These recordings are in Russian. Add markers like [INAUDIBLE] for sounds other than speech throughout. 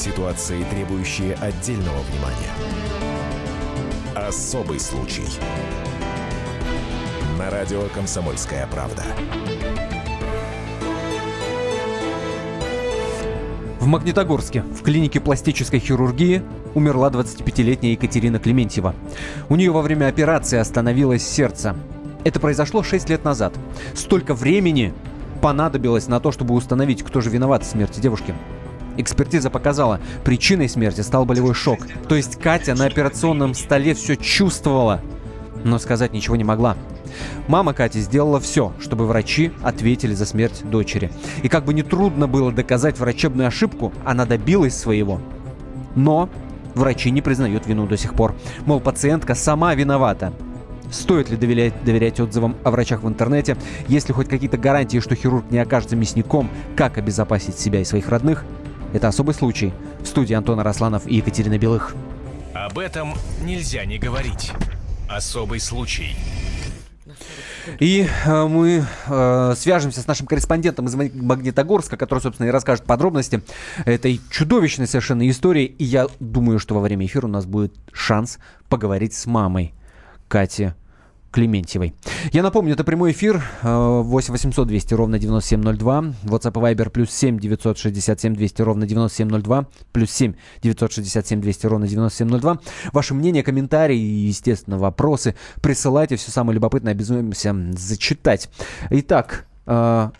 Ситуации, требующие отдельного внимания. Особый случай. На радио «Комсомольская правда». В Магнитогорске в клинике пластической хирургии умерла 25-летняя Екатерина Клементьева. У нее во время операции остановилось сердце. Это произошло 6 лет назад. Столько времени понадобилось на то, чтобы установить, кто же виноват в смерти девушки. Экспертиза показала, причиной смерти стал болевой шок. То есть Катя на операционном столе все чувствовала, но сказать ничего не могла. Мама Кати сделала все, чтобы врачи ответили за смерть дочери. И как бы не трудно было доказать врачебную ошибку, она добилась своего. Но врачи не признают вину до сих пор. Мол, пациентка сама виновата. Стоит ли доверять, доверять отзывам о врачах в интернете? Есть ли хоть какие-то гарантии, что хирург не окажется мясником? Как обезопасить себя и своих родных? Это особый случай. В студии Антона Росланов и Екатерина Белых. Об этом нельзя не говорить. Особый случай. И э, мы э, свяжемся с нашим корреспондентом из Магнитогорска, который, собственно, и расскажет подробности этой чудовищной совершенно истории. И я думаю, что во время эфира у нас будет шанс поговорить с мамой Кати Клементьевой. Я напомню, это прямой эфир 8 800 200 ровно 9702. WhatsApp и Viber плюс 7 967 200 ровно 9702. Плюс 7 967 200 ровно 9702. Ваше мнение, комментарии и, естественно, вопросы присылайте. Все самое любопытное обязуемся зачитать. Итак, э,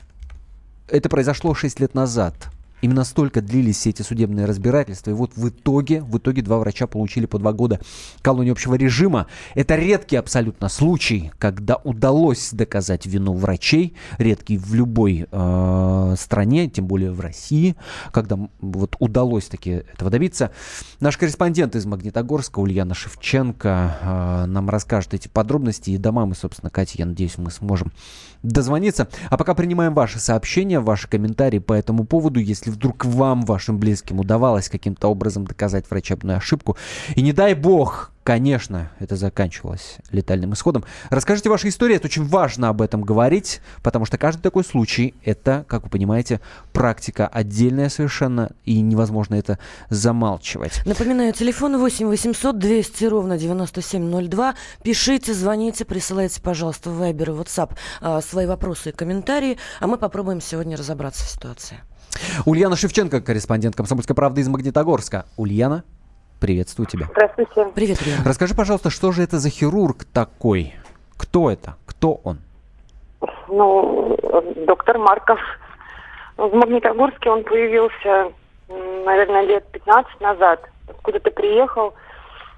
это произошло 6 лет назад. Именно столько длились все эти судебные разбирательства. И вот в итоге, в итоге два врача получили по два года колонии общего режима. Это редкий абсолютно случай, когда удалось доказать вину врачей. Редкий в любой э, стране, тем более в России, когда вот удалось таки этого добиться. Наш корреспондент из Магнитогорска Ульяна Шевченко э, нам расскажет эти подробности. И до мамы, собственно, Катя, я надеюсь, мы сможем дозвониться. А пока принимаем ваши сообщения, ваши комментарии по этому поводу. Если вдруг вам, вашим близким, удавалось каким-то образом доказать врачебную ошибку, и не дай бог, конечно, это заканчивалось летальным исходом. Расскажите ваши истории, это очень важно об этом говорить, потому что каждый такой случай – это, как вы понимаете, практика отдельная совершенно, и невозможно это замалчивать. Напоминаю, телефон 8 800 200 ровно 9702. Пишите, звоните, присылайте, пожалуйста, в Viber и WhatsApp а, свои вопросы и комментарии, а мы попробуем сегодня разобраться в ситуации. Ульяна Шевченко, корреспондент «Комсомольской правды» из Магнитогорска. Ульяна, Приветствую тебя. Здравствуйте. Привет, привет. Расскажи, пожалуйста, что же это за хирург такой? Кто это? Кто он? Ну, доктор Марков. В Магнитогорске он появился, наверное, лет 15 назад. Откуда-то приехал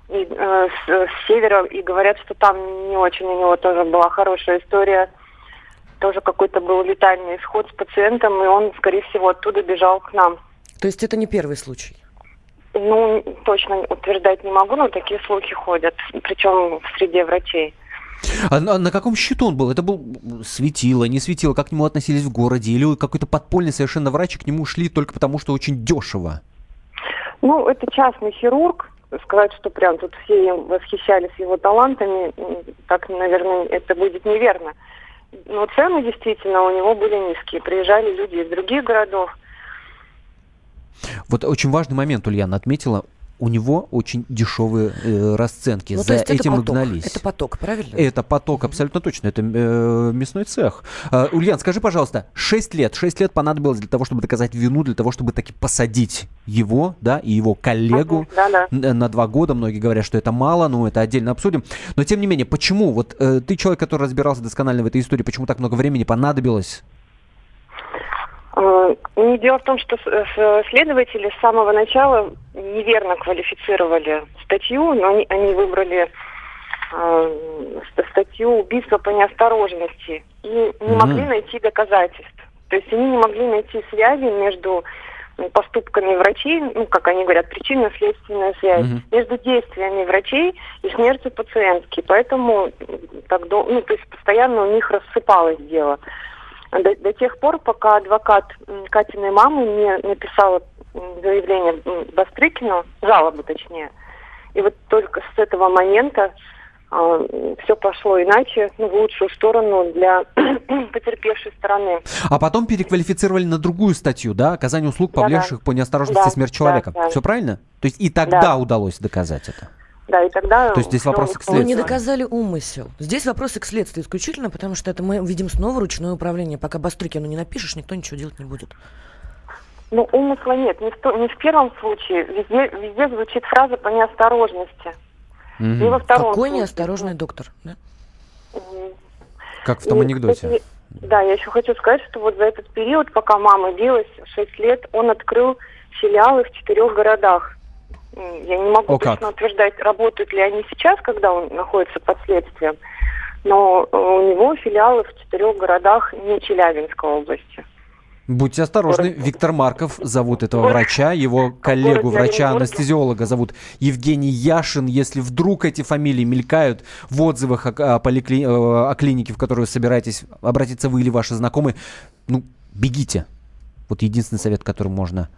и, э, с, с севера, и говорят, что там не очень у него тоже была хорошая история. Тоже какой-то был летальный исход с пациентом, и он, скорее всего, оттуда бежал к нам. То есть это не первый случай? Ну, точно утверждать не могу, но такие слухи ходят, причем в среде врачей. А на, на каком счету он был? Это был светило, не светило? Как к нему относились в городе? Или какой-то подпольный совершенно врач, и к нему шли только потому, что очень дешево? Ну, это частный хирург. Сказать, что прям тут все восхищались его талантами, так, наверное, это будет неверно. Но цены действительно у него были низкие. Приезжали люди из других городов, вот очень важный момент Ульяна отметила у него очень дешевые э, расценки. Ну, За этим мы гнались. Это поток, правильно? Это поток, абсолютно точно. Это э, мясной цех. Э, Ульян, скажи, пожалуйста, 6 лет, 6 лет понадобилось для того, чтобы доказать вину, для того, чтобы таки посадить его, да, и его коллегу да, да. На, на два года. Многие говорят, что это мало, но это отдельно обсудим. Но тем не менее, почему? Вот э, ты человек, который разбирался досконально в этой истории, почему так много времени понадобилось Э, ну, дело в том, что следователи с самого начала неверно квалифицировали статью, но они, они выбрали э, статью убийства по неосторожности и не mm-hmm. могли найти доказательств. То есть они не могли найти связи между поступками врачей, ну, как они говорят, причинно-следственная связь, mm-hmm. между действиями врачей и смертью пациентки. Поэтому так, ну, то есть постоянно у них рассыпалось дело до, до тех пор, пока адвокат Катиной мамы не написала заявление Бастрыкину, жалобу точнее. И вот только с этого момента все пошло иначе, ну, в лучшую сторону для [CLEARS THROAT] потерпевшей стороны. А потом переквалифицировали на другую статью, да? Оказание услуг, повлекших Да-да. по неосторожности Да, смерть человека. да, да. Все правильно? То есть и тогда Да. удалось доказать это? Да, и тогда... То есть здесь вопросы к вышло. Мы не следствию. доказали умысел. Здесь вопросы к следствию исключительно, потому что это мы видим снова ручное управление. Пока Бастрыкину не напишешь, никто ничего делать не будет. Ну, умысла нет. Не в, то- не в первом случае. Везде, везде звучит фраза по неосторожности. Мгм. И во втором Какой случае. неосторожный доктор. да? Мгм. Как в том И, анекдоте. кстати, да, я еще хочу сказать, что вот за этот период, пока мама билась, 6 лет, он открыл филиалы в четырех городах. Я не могу О, как? точно утверждать, работают ли они сейчас, когда он находится под следствием, но э, у него филиалы в четырех городах не Челябинской области. Будьте осторожны, Город- Виктор Марков зовут этого врача, его коллегу, врача-анестезиолога зовут Евгений Яшин. Если вдруг эти фамилии мелькают в отзывах о, о поликли- э, о клинике, в которую собираетесь обратиться вы или ваши знакомые, ну, бегите. Вот единственный совет, который можно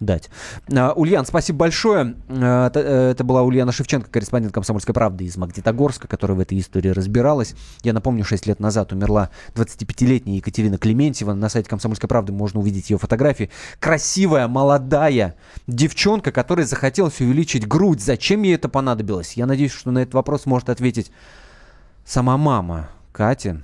дать. А, Ульян, спасибо большое. А, э, это была Ульяна Шевченко, корреспондент «Комсомольской правды» из Магнитогорска, которая в этой истории разбиралась. Я напомню, 6 лет назад умерла 25-летняя Екатерина Клементьева. На сайте «Комсомольской правды» можно увидеть ее фотографии. Красивая, молодая девчонка, которой захотелось увеличить грудь. Зачем ей это понадобилось? Я надеюсь, что на этот вопрос может ответить сама мама Кати.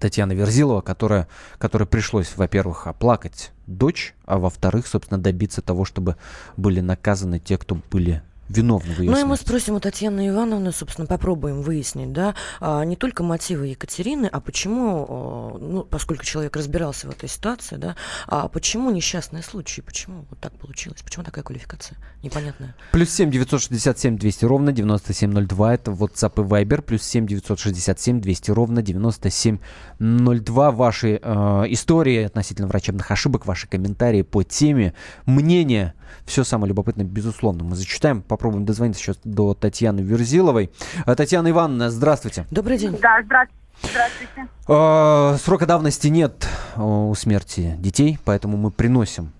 Татьяна Верзилова, которая, которой пришлось, во-первых, оплакать дочь, а во-вторых, собственно, добиться того, чтобы были наказаны те, кто были виновны Ну и мы спросим у Татьяны Ивановны, собственно, попробуем выяснить, да, а, не только мотивы Екатерины, а почему, а, ну, поскольку человек разбирался в этой ситуации, да, а почему несчастные случаи, почему вот так получилось, почему такая квалификация непонятная. Плюс 7 967 200 ровно 9702. Это WhatsApp и Viber. Плюс 7 967 200 ровно 9702. Ваши э, истории относительно врачебных ошибок, ваши комментарии по теме, мнения. Все самое любопытное, безусловно. Мы зачитаем. Попробуем дозвониться сейчас до Татьяны Верзиловой. А, Татьяна Ивановна, здравствуйте. Добрый день. Да, здравствуйте. Здравствуйте. Э, Срока давности нет э, у смерти детей, поэтому мы приносим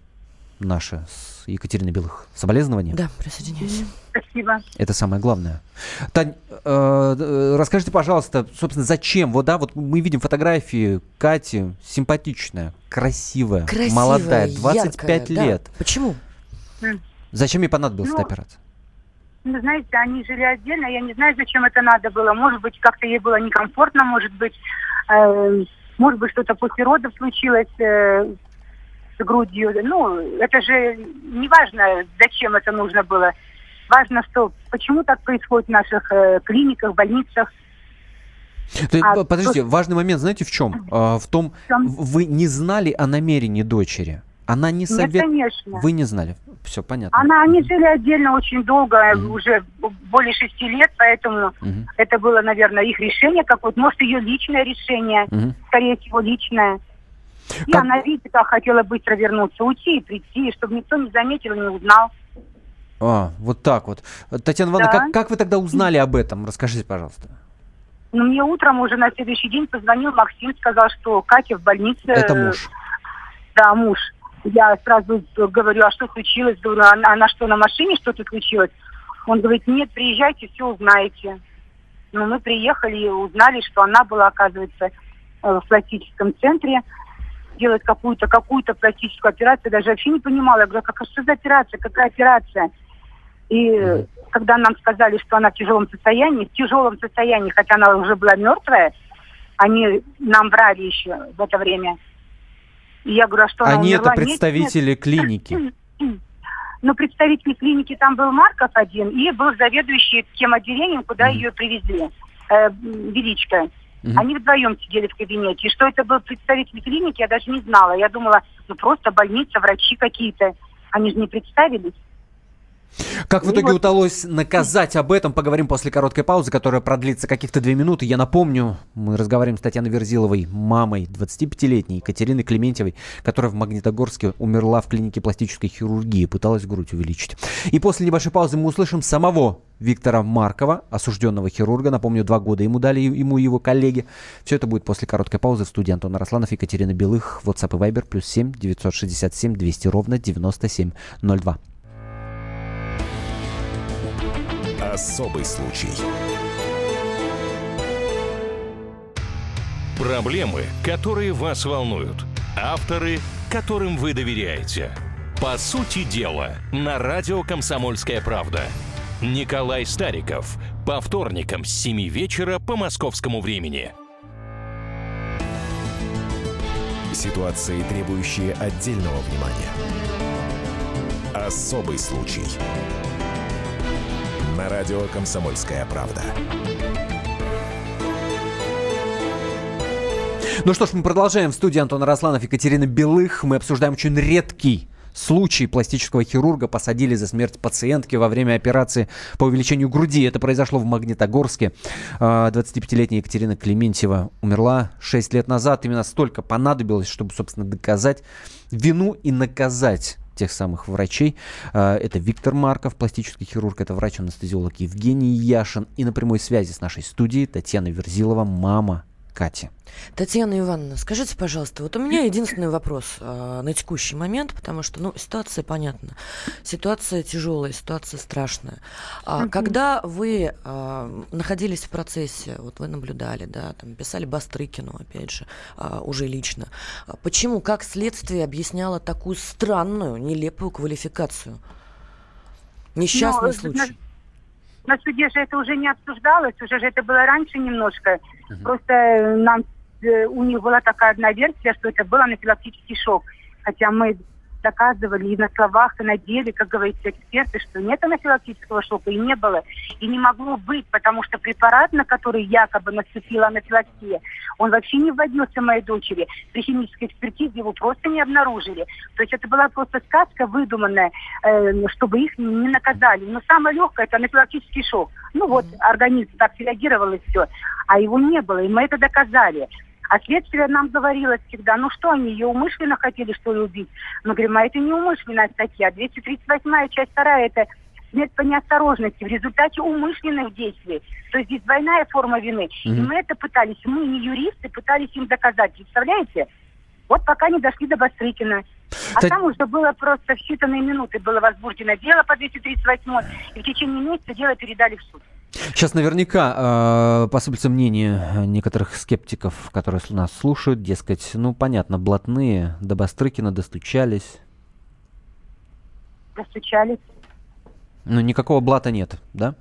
наши с Екатериной Белых соболезнования. Да, присоединяюсь. Спасибо. Это самое главное. Тань, э, э, расскажите, пожалуйста, собственно, зачем? Вот, да, вот мы видим фотографии Кати, симпатичная, красивая, Красивая, молодая, 25 яркая, да. лет. Почему? Зачем ей понадобилась Ну, эта операция? Ну, знаете, они жили отдельно, я не знаю, зачем это надо было. Может быть, как-то ей было некомфортно, может быть, э, может быть, что-то после родов случилось э, с грудью. Ну, это же не важно, зачем это нужно было. Важно, что почему так происходит в наших э, клиниках, больницах. То а по- Подождите, важный момент, знаете, в чем? А, В том, В чем? вы не знали о намерении дочери. Она не Нет, совет... конечно. Вы не знали. Все понятно. Она, они жили отдельно очень долго, Мгм. уже более шести лет, поэтому Мгм, это было, наверное, их решение какое-то. Может, ее личное решение, мгм. скорее всего, личное. И Как- она, видите, как хотела быстро вернуться, уйти и прийти, чтобы никто не заметил и не узнал. А, вот так вот. Татьяна Ивановна, Да. как, как вы тогда узнали об этом? Расскажите, пожалуйста. Но мне утром уже на следующий день позвонил Максим, сказал, что Катя в больнице. Это муж. Да, муж. Я сразу говорю, а что случилось? Говорю, а, а на что, на машине что-то случилось? Он говорит, нет, приезжайте, все узнаете. Ну, мы приехали и узнали, что она была, оказывается, э, в пластическом центре, делать какую-то какую-то пластическую операцию. Даже вообще не понимала. Я говорю, как, а что за операция? Какая операция? И когда нам сказали, что она в тяжелом состоянии, в тяжелом состоянии, хотя она уже была мертвая, они нам врали еще в это время. И я говорю, а что она Они умерла? это Нет, представители клиники. нет. [CLEARS THROAT] Ну, представитель клиники там был Марков один, и был заведующий тем отделением, куда Мгм. ее привезли, э, Величко. Мгм. Они вдвоем сидели в кабинете. И что это был представитель клиники, я даже не знала. Я думала, ну просто больница, врачи какие-то. Они же не представились. Как в Ну итоге удалось наказать об этом, поговорим после короткой паузы, которая продлится каких-то две минуты. Я напомню, мы разговариваем с Татьяной Верзиловой, мамой 25-летней Екатерины Клементьевой, которая в Магнитогорске умерла в клинике пластической хирургии, пыталась грудь увеличить. И после небольшой паузы мы услышим самого Виктора Маркова, осужденного хирурга. Напомню, два года ему дали ему его коллеги. Все это будет после короткой паузы в студии Антона Росланов, Екатерина Белых, WhatsApp и Viber, плюс 7 967 200 ровно 9702. Особый случай. Проблемы, которые вас волнуют. Авторы, которым вы доверяете. По сути дела, на радио «Комсомольская правда». Николай Стариков. По вторникам с 7 вечера по московскому времени. Ситуации, требующие отдельного внимания. Особый случай. На радио «Комсомольская правда». Ну что ж, мы продолжаем. В студии Антон Росланов, Екатерина Белых. Мы обсуждаем очень редкий случай пластического хирурга посадили за смерть пациентки во время операции по увеличению груди. Это произошло в Магнитогорске. 25-летняя а, Екатерина Клементьева умерла 6 лет назад. Именно столько понадобилось, чтобы, собственно, доказать вину и наказать тех самых врачей. А, это Виктор Марков, пластический хирург, это врач-анестезиолог Евгений Яшин. И на прямой связи с нашей студией Татьяна Верзилова, мама Кати. Татьяна Ивановна, скажите, пожалуйста, вот у меня единственный вопрос э, на текущий момент, потому что, ну, ситуация понятна. Ситуация тяжелая, ситуация страшная. А, Когда вы э, находились в процессе, вот вы наблюдали, да, там писали Бастрыкину, опять же, э, уже лично, почему, как следствие объясняло такую странную, нелепую квалификацию? Несчастный Но, ну, случай. На суде же это уже не обсуждалось, уже же это было раньше немножко. Угу. Просто э, нам э, у них была такая одна версия, что это был анафилактический шок. Хотя мы доказывали и на словах, и на деле, как говорится эксперты, что нет анафилактического шока и не было, и не могло быть, потому что препарат, на который якобы наступила анафилаксия, он вообще не вводился моей дочери. При химической экспертизе его просто не обнаружили. То есть это была просто сказка выдуманная, э, чтобы их не наказали. Но самое легкое это анафилактический шок. Ну вот, организм так реагировал и все. А его не было, и мы это доказали. А следствие нам говорило всегда, ну что они, ее умышленно хотели, что ли, убить? Мы говорим, а это не умышленная статья. 238 часть 2 это смерть по неосторожности в результате умышленных действий. То есть здесь двойная форма вины. Mm-hmm. И мы это пытались, мы не юристы, пытались им доказать. Представляете? Вот пока не дошли до Бастрыкина. А там уже было просто в считанные минуты было возбуждено дело по 238 и в течение месяца дело передали в суд. Сейчас наверняка э, посыпется мнение некоторых скептиков, которые нас слушают, дескать, ну понятно, блатные до Бастрыкина достучались. Достучались. Ну никакого блата нет, да?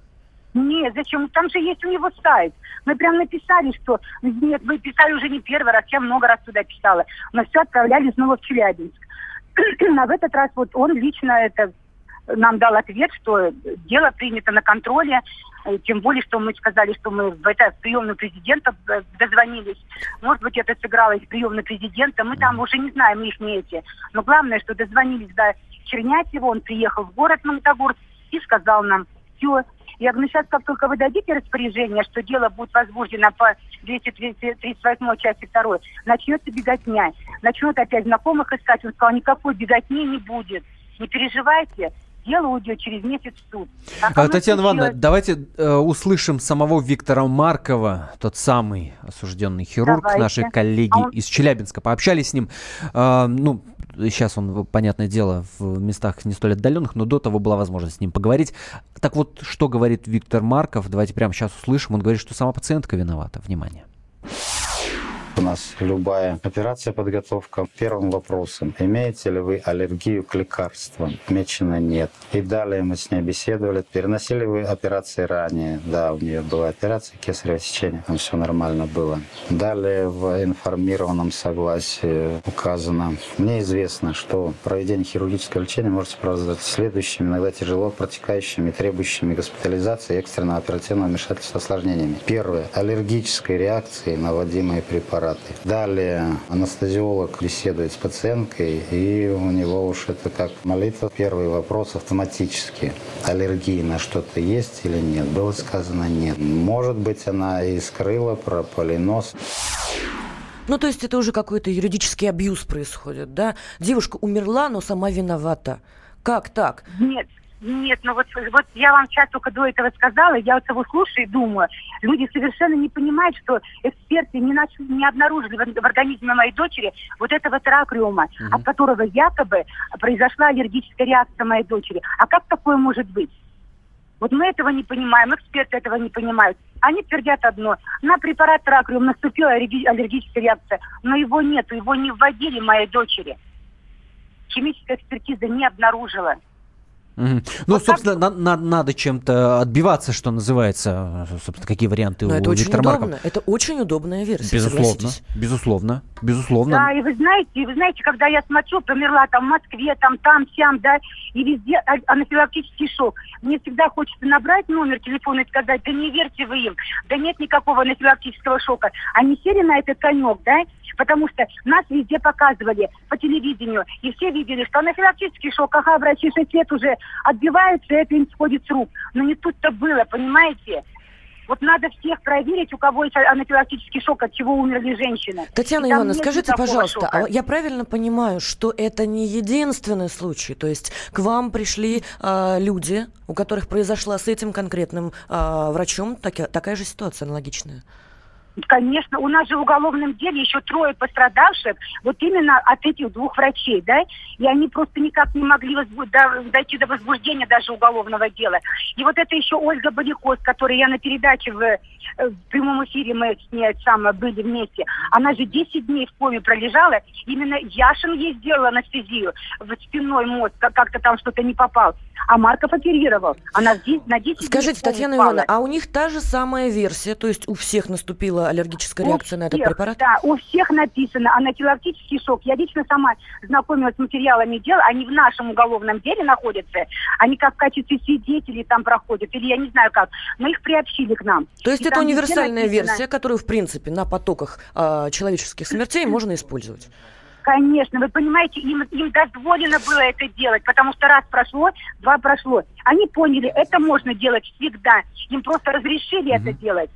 Нет, зачем? Там же есть у него сайт. Мы прям написали, что... Нет, мы писали уже не первый раз, я много раз туда писала. Но все отправляли снова в Челябинск. [CLEARS THROAT] а в этот раз вот он лично это нам дал ответ, что дело принято на контроле, Э, тем более, что мы сказали, что мы в, это, в приемную президента э, дозвонились. Может быть, это сыгралось в приемную президента. Мы там уже не знаем их не эти. Но главное, что дозвонились до Чернятьева, он приехал в город Магнитогорск и сказал нам, все, я говорю, сейчас как только вы дадите распоряжение, что дело будет возбуждено по 238 части 2, начнется беготня. Начнут опять знакомых искать. Он сказал, никакой беготни не будет. Не переживайте, дело уйдет через месяц в суд. А Татьяна Ивановна, давайте э, услышим самого Виктора Маркова, тот самый осужденный хирург, давайте. наши коллеги а он... из Челябинска, пообщались с ним. Э, ну, сейчас он, понятное дело, в местах не столь отдаленных, но до того была возможность с ним поговорить. Так вот, что говорит Виктор Марков? Давайте прямо сейчас услышим. Он говорит, что сама пациентка виновата. Внимание у нас любая операция, подготовка. Первым вопросом, имеете ли вы аллергию к лекарствам? Мечено нет. И далее мы с ней беседовали. Переносили вы операции ранее? Да, у нее была операция, кесарево сечение, там все нормально было. Далее в информированном согласии указано. Мне известно, что проведение хирургического лечения может сопровождаться следующими, иногда тяжело протекающими, требующими госпитализации и экстренного оперативного вмешательства осложнениями. Первое. Аллергической реакции на вводимые препараты препараты. Далее анестезиолог беседует с пациенткой, и у него уж это как молитва. Первый вопрос автоматически. Аллергии на что-то есть или нет? Было сказано нет. Может быть, она и скрыла про полинос. Ну, то есть это уже какой-то юридический абьюз происходит, да? Девушка умерла, но сама виновата. Как так? Нет, нет, ну вот, вот я вам сейчас только до этого сказала, я вот его слушаю и думаю, люди совершенно не понимают, что эксперты не, начали, не обнаружили в, в организме моей дочери вот этого теракриума, угу. от которого якобы произошла аллергическая реакция моей дочери. А как такое может быть? Вот мы этого не понимаем, эксперты этого не понимают. Они твердят одно. На препарат ракриум наступила аллергическая реакция, но его нету, его не вводили моей дочери. Химическая экспертиза не обнаружила. Угу. Ну, вот собственно, так... на, на, надо чем-то отбиваться, что называется. Собственно, какие варианты Но у это очень Виктора удобно. Маркова? Это очень удобная версия, Безусловно, безусловно, безусловно. Да, и вы знаете, и вы знаете, когда я смотрю, померла там в Москве, там, там, сям, да, и везде а- анафилактический шок. Мне всегда хочется набрать номер телефона и сказать, да не верьте вы им, да нет никакого анафилактического шока. Они сели на этот конек, да, потому что нас везде показывали по телевидению, и все видели, что анафилактический шок, ага, врачи 6 лет уже отбиваются, и это им сходит с рук. Но не тут-то было, понимаете? Вот надо всех проверить, у кого есть анафилактический шок, от чего умерли женщины. Татьяна Ивановна, скажите, пожалуйста, шока. а я правильно понимаю, что это не единственный случай? То есть к вам пришли а, люди, у которых произошла с этим конкретным а, врачом таки- такая же ситуация аналогичная? Конечно, у нас же в уголовном деле еще трое пострадавших, вот именно от этих двух врачей, да, и они просто никак не могли возбу- до- дойти до возбуждения даже уголовного дела. И вот это еще Ольга Балико, с которой я на передаче в, э, в прямом эфире мы с ней сам были вместе, она же 10 дней в коме пролежала, именно Яшин ей сделал анестезию в спинной мозг, как- как-то там что-то не попал, а Марков оперировал. Она здесь на 10 Скажите, дней Татьяна. Ивановна, а у них та же самая версия, то есть у всех наступила аллергическая реакция на этот всех, препарат? Да, у всех написано анафилактический шок. Я лично сама знакомилась с материалами дела. Они в нашем уголовном деле находятся. Они как в качестве свидетелей там проходят. Или я не знаю как. Но их приобщили к нам. То есть И это универсальная версия, которую, в принципе, на потоках а, человеческих смертей можно использовать. Конечно, вы понимаете, им, им дозволено было это делать, потому что раз прошло, два прошло. Они поняли, это можно делать всегда. Им просто разрешили это делать.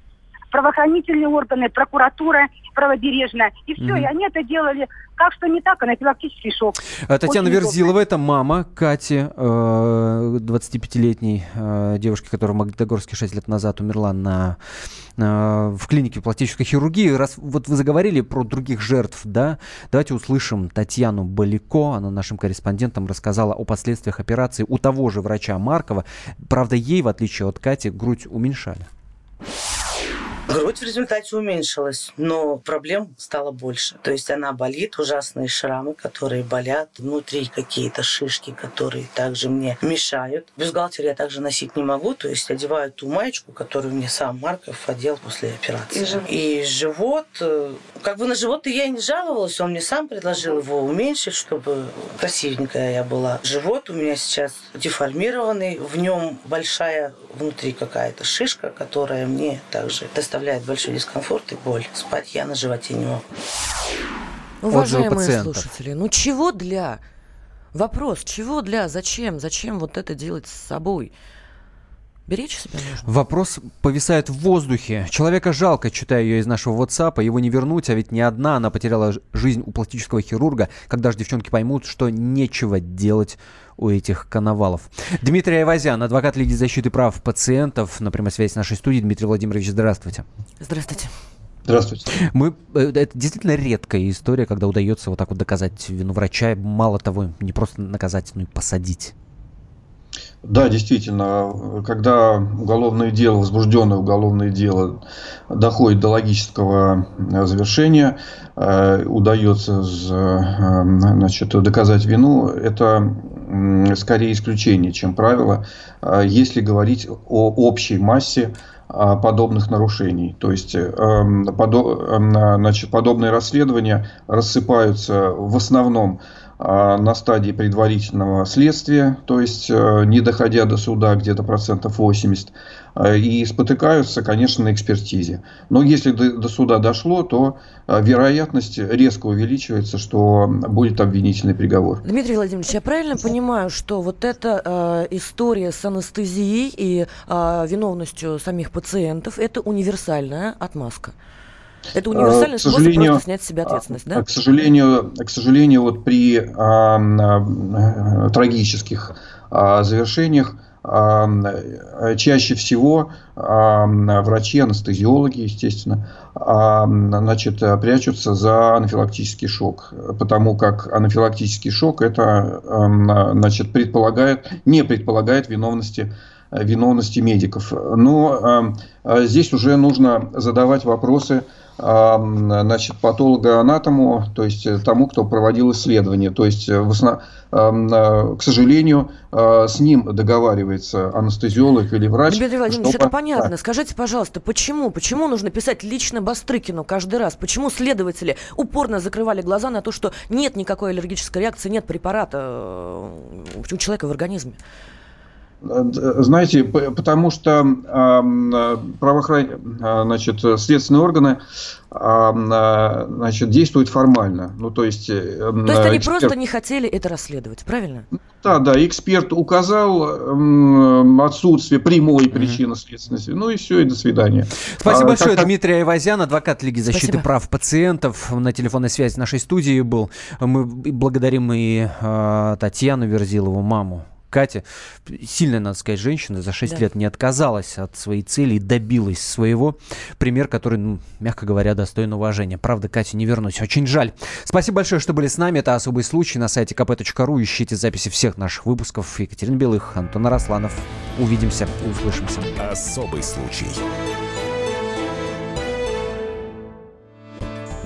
Правоохранительные органы, прокуратура правобережная. И все, Мгм. и они это делали. Как что не так, анафилактический шок. А Татьяна Очень удобно. Верзилова, это мама Кати, э, 25-летней э, девушки, которая в Магнитогорске 6 лет назад умерла на, э, в клинике пластической хирургии. Раз вот вы заговорили про других жертв, да, давайте услышим Татьяну Балико. Она нашим корреспондентам рассказала о последствиях операции у того же врача Маркова. Правда, ей, в отличие от Кати, грудь уменьшали. Грудь в результате уменьшилась, но проблем стало больше. То есть она болит, ужасные шрамы, которые болят, внутри какие-то шишки, которые также мне мешают. Бюстгальтер я также носить не могу, то есть одеваю ту маечку, которую мне сам Марков одел после операции. И живот. И живот, э, как бы на живот я и не жаловалась, он мне сам предложил его уменьшить, чтобы красивенькая я была. Живот у меня сейчас деформированный, в нем большая внутри какая-то шишка, которая мне также доставляет большой дискомфорт и боль. Спать я на животе не могу. Уважаемые пациентов. слушатели, ну чего для? Вопрос, чего для? Зачем? Зачем вот это делать с собой? Беречь себя нужно. Вопрос повисает в воздухе. Человека жалко, читаю ее из нашего WhatsApp, его не вернуть, а ведь не одна она потеряла жизнь у пластического хирурга. Когда же девчонки поймут, что нечего делать у этих коновалов. Дмитрий Айвазян, адвокат Лиги защиты прав пациентов, на прямой связи с нашей студией. Дмитрий Владимирович, здравствуйте. Здравствуйте. Здравствуйте. Мы, э, это действительно редкая история, когда удается вот так вот доказать вину врача. Мало того, не просто наказать, но и посадить. Да, действительно, когда уголовное дело, возбужденное уголовное дело доходит до логического э, завершения, э, удается э, значит, доказать вину, это скорее исключение, чем правило, э, если говорить о общей массе а, подобных нарушений. То есть э, м, подо- м, значит, подобные расследования рассыпаются в основном а, на стадии предварительного следствия, то есть э, не доходя до суда где-то процентов 80, э, и спотыкаются, конечно, на экспертизе. Но если до, до суда дошло, то э, вероятность резко увеличивается, что будет обвинительный приговор. Дмитрий Владимирович, я правильно понимаю, что вот эта э, история с анестезией и э, виновностью самих пациентов это универсальная отмазка? Это универсальный Э, к способ сожалению, просто снять с себя ответственность, да? К сожалению, к сожалению, вот при а, а, трагических а, завершениях а, а, чаще всего а, врачи, анестезиологи, естественно, а, значит, прячутся за анафилактический шок, потому как анафилактический шок это а, значит, предполагает, не предполагает виновности виновности медиков. Но здесь уже нужно задавать вопросы значит, патологоанатому, то есть тому, кто проводил исследование. То есть, в основ... к сожалению, с ним договаривается анестезиолог или врач. Дмитрий Владимирович, чтобы... это понятно. Да. Скажите, пожалуйста, почему? Почему нужно писать лично Бастрыкину каждый раз? Почему следователи упорно закрывали глаза на то, что нет никакой аллергической реакции, нет препарата э, у человека в организме? Знаете, потому что правоохран... значит, следственные органы значит, действуют формально. Ну, то есть, то есть они эксперт... просто не хотели это расследовать, правильно? Да, да, эксперт указал отсутствие прямой причины следственности. Ну и все, и до свидания. Спасибо а, большое, как... Дмитрий Айвазян, адвокат Лиги защиты Спасибо. прав пациентов. На телефонной связи нашей студии был. Мы благодарим и э, Татьяну Верзилову, маму Катя, сильная, надо сказать, женщина, за 6 да. лет не отказалась от своей цели и добилась своего. Пример, который, ну, мягко говоря, достоин уважения. Правда, Катя не вернусь. Очень жаль. Спасибо большое, что были с нами. Это «Особый случай» на сайте kp.ru. Ищите записи всех наших выпусков. Екатерина Белых, Антон Арасланов. Увидимся, услышимся. «Особый случай».